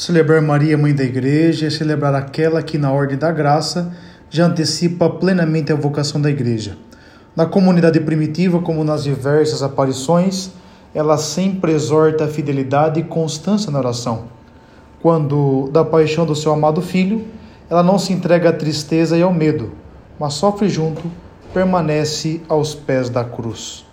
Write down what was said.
Celebrar Maria, Mãe da Igreja, é celebrar aquela que, na ordem da graça, já antecipa plenamente a vocação da Igreja. Na comunidade primitiva, como nas diversas aparições, ela sempre exorta a fidelidade e constância na oração. Quando, da paixão do seu amado filho, ela não se entrega à tristeza e ao medo, mas sofre junto, permanece aos pés da cruz.